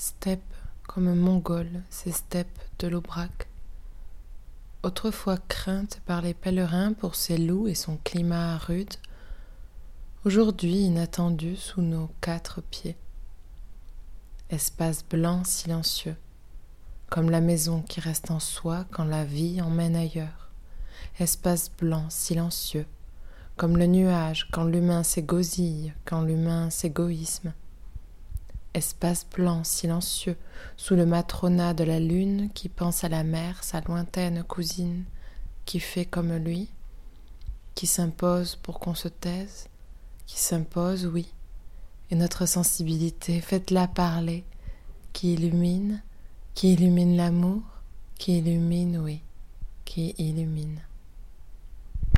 steppes comme mongoles, ces steppes de l'Aubrac, autrefois craintes par les pèlerins pour ses loups et son climat rude, aujourd'hui inattendu sous nos quatre pieds. Espace blanc silencieux, comme la maison qui reste en soi quand la vie emmène ailleurs. Espace blanc silencieux, comme le nuage quand l'humain s'égosille, quand l'humain s'égoïsme. Espace blanc silencieux, sous le matronat de la lune qui pense à la mer, sa lointaine cousine, qui fait comme lui, qui s'impose pour qu'on se taise, qui s'impose, oui, et notre sensibilité, faites-la parler, qui illumine, qui illumine l'amour, qui illumine, oui, qui illumine.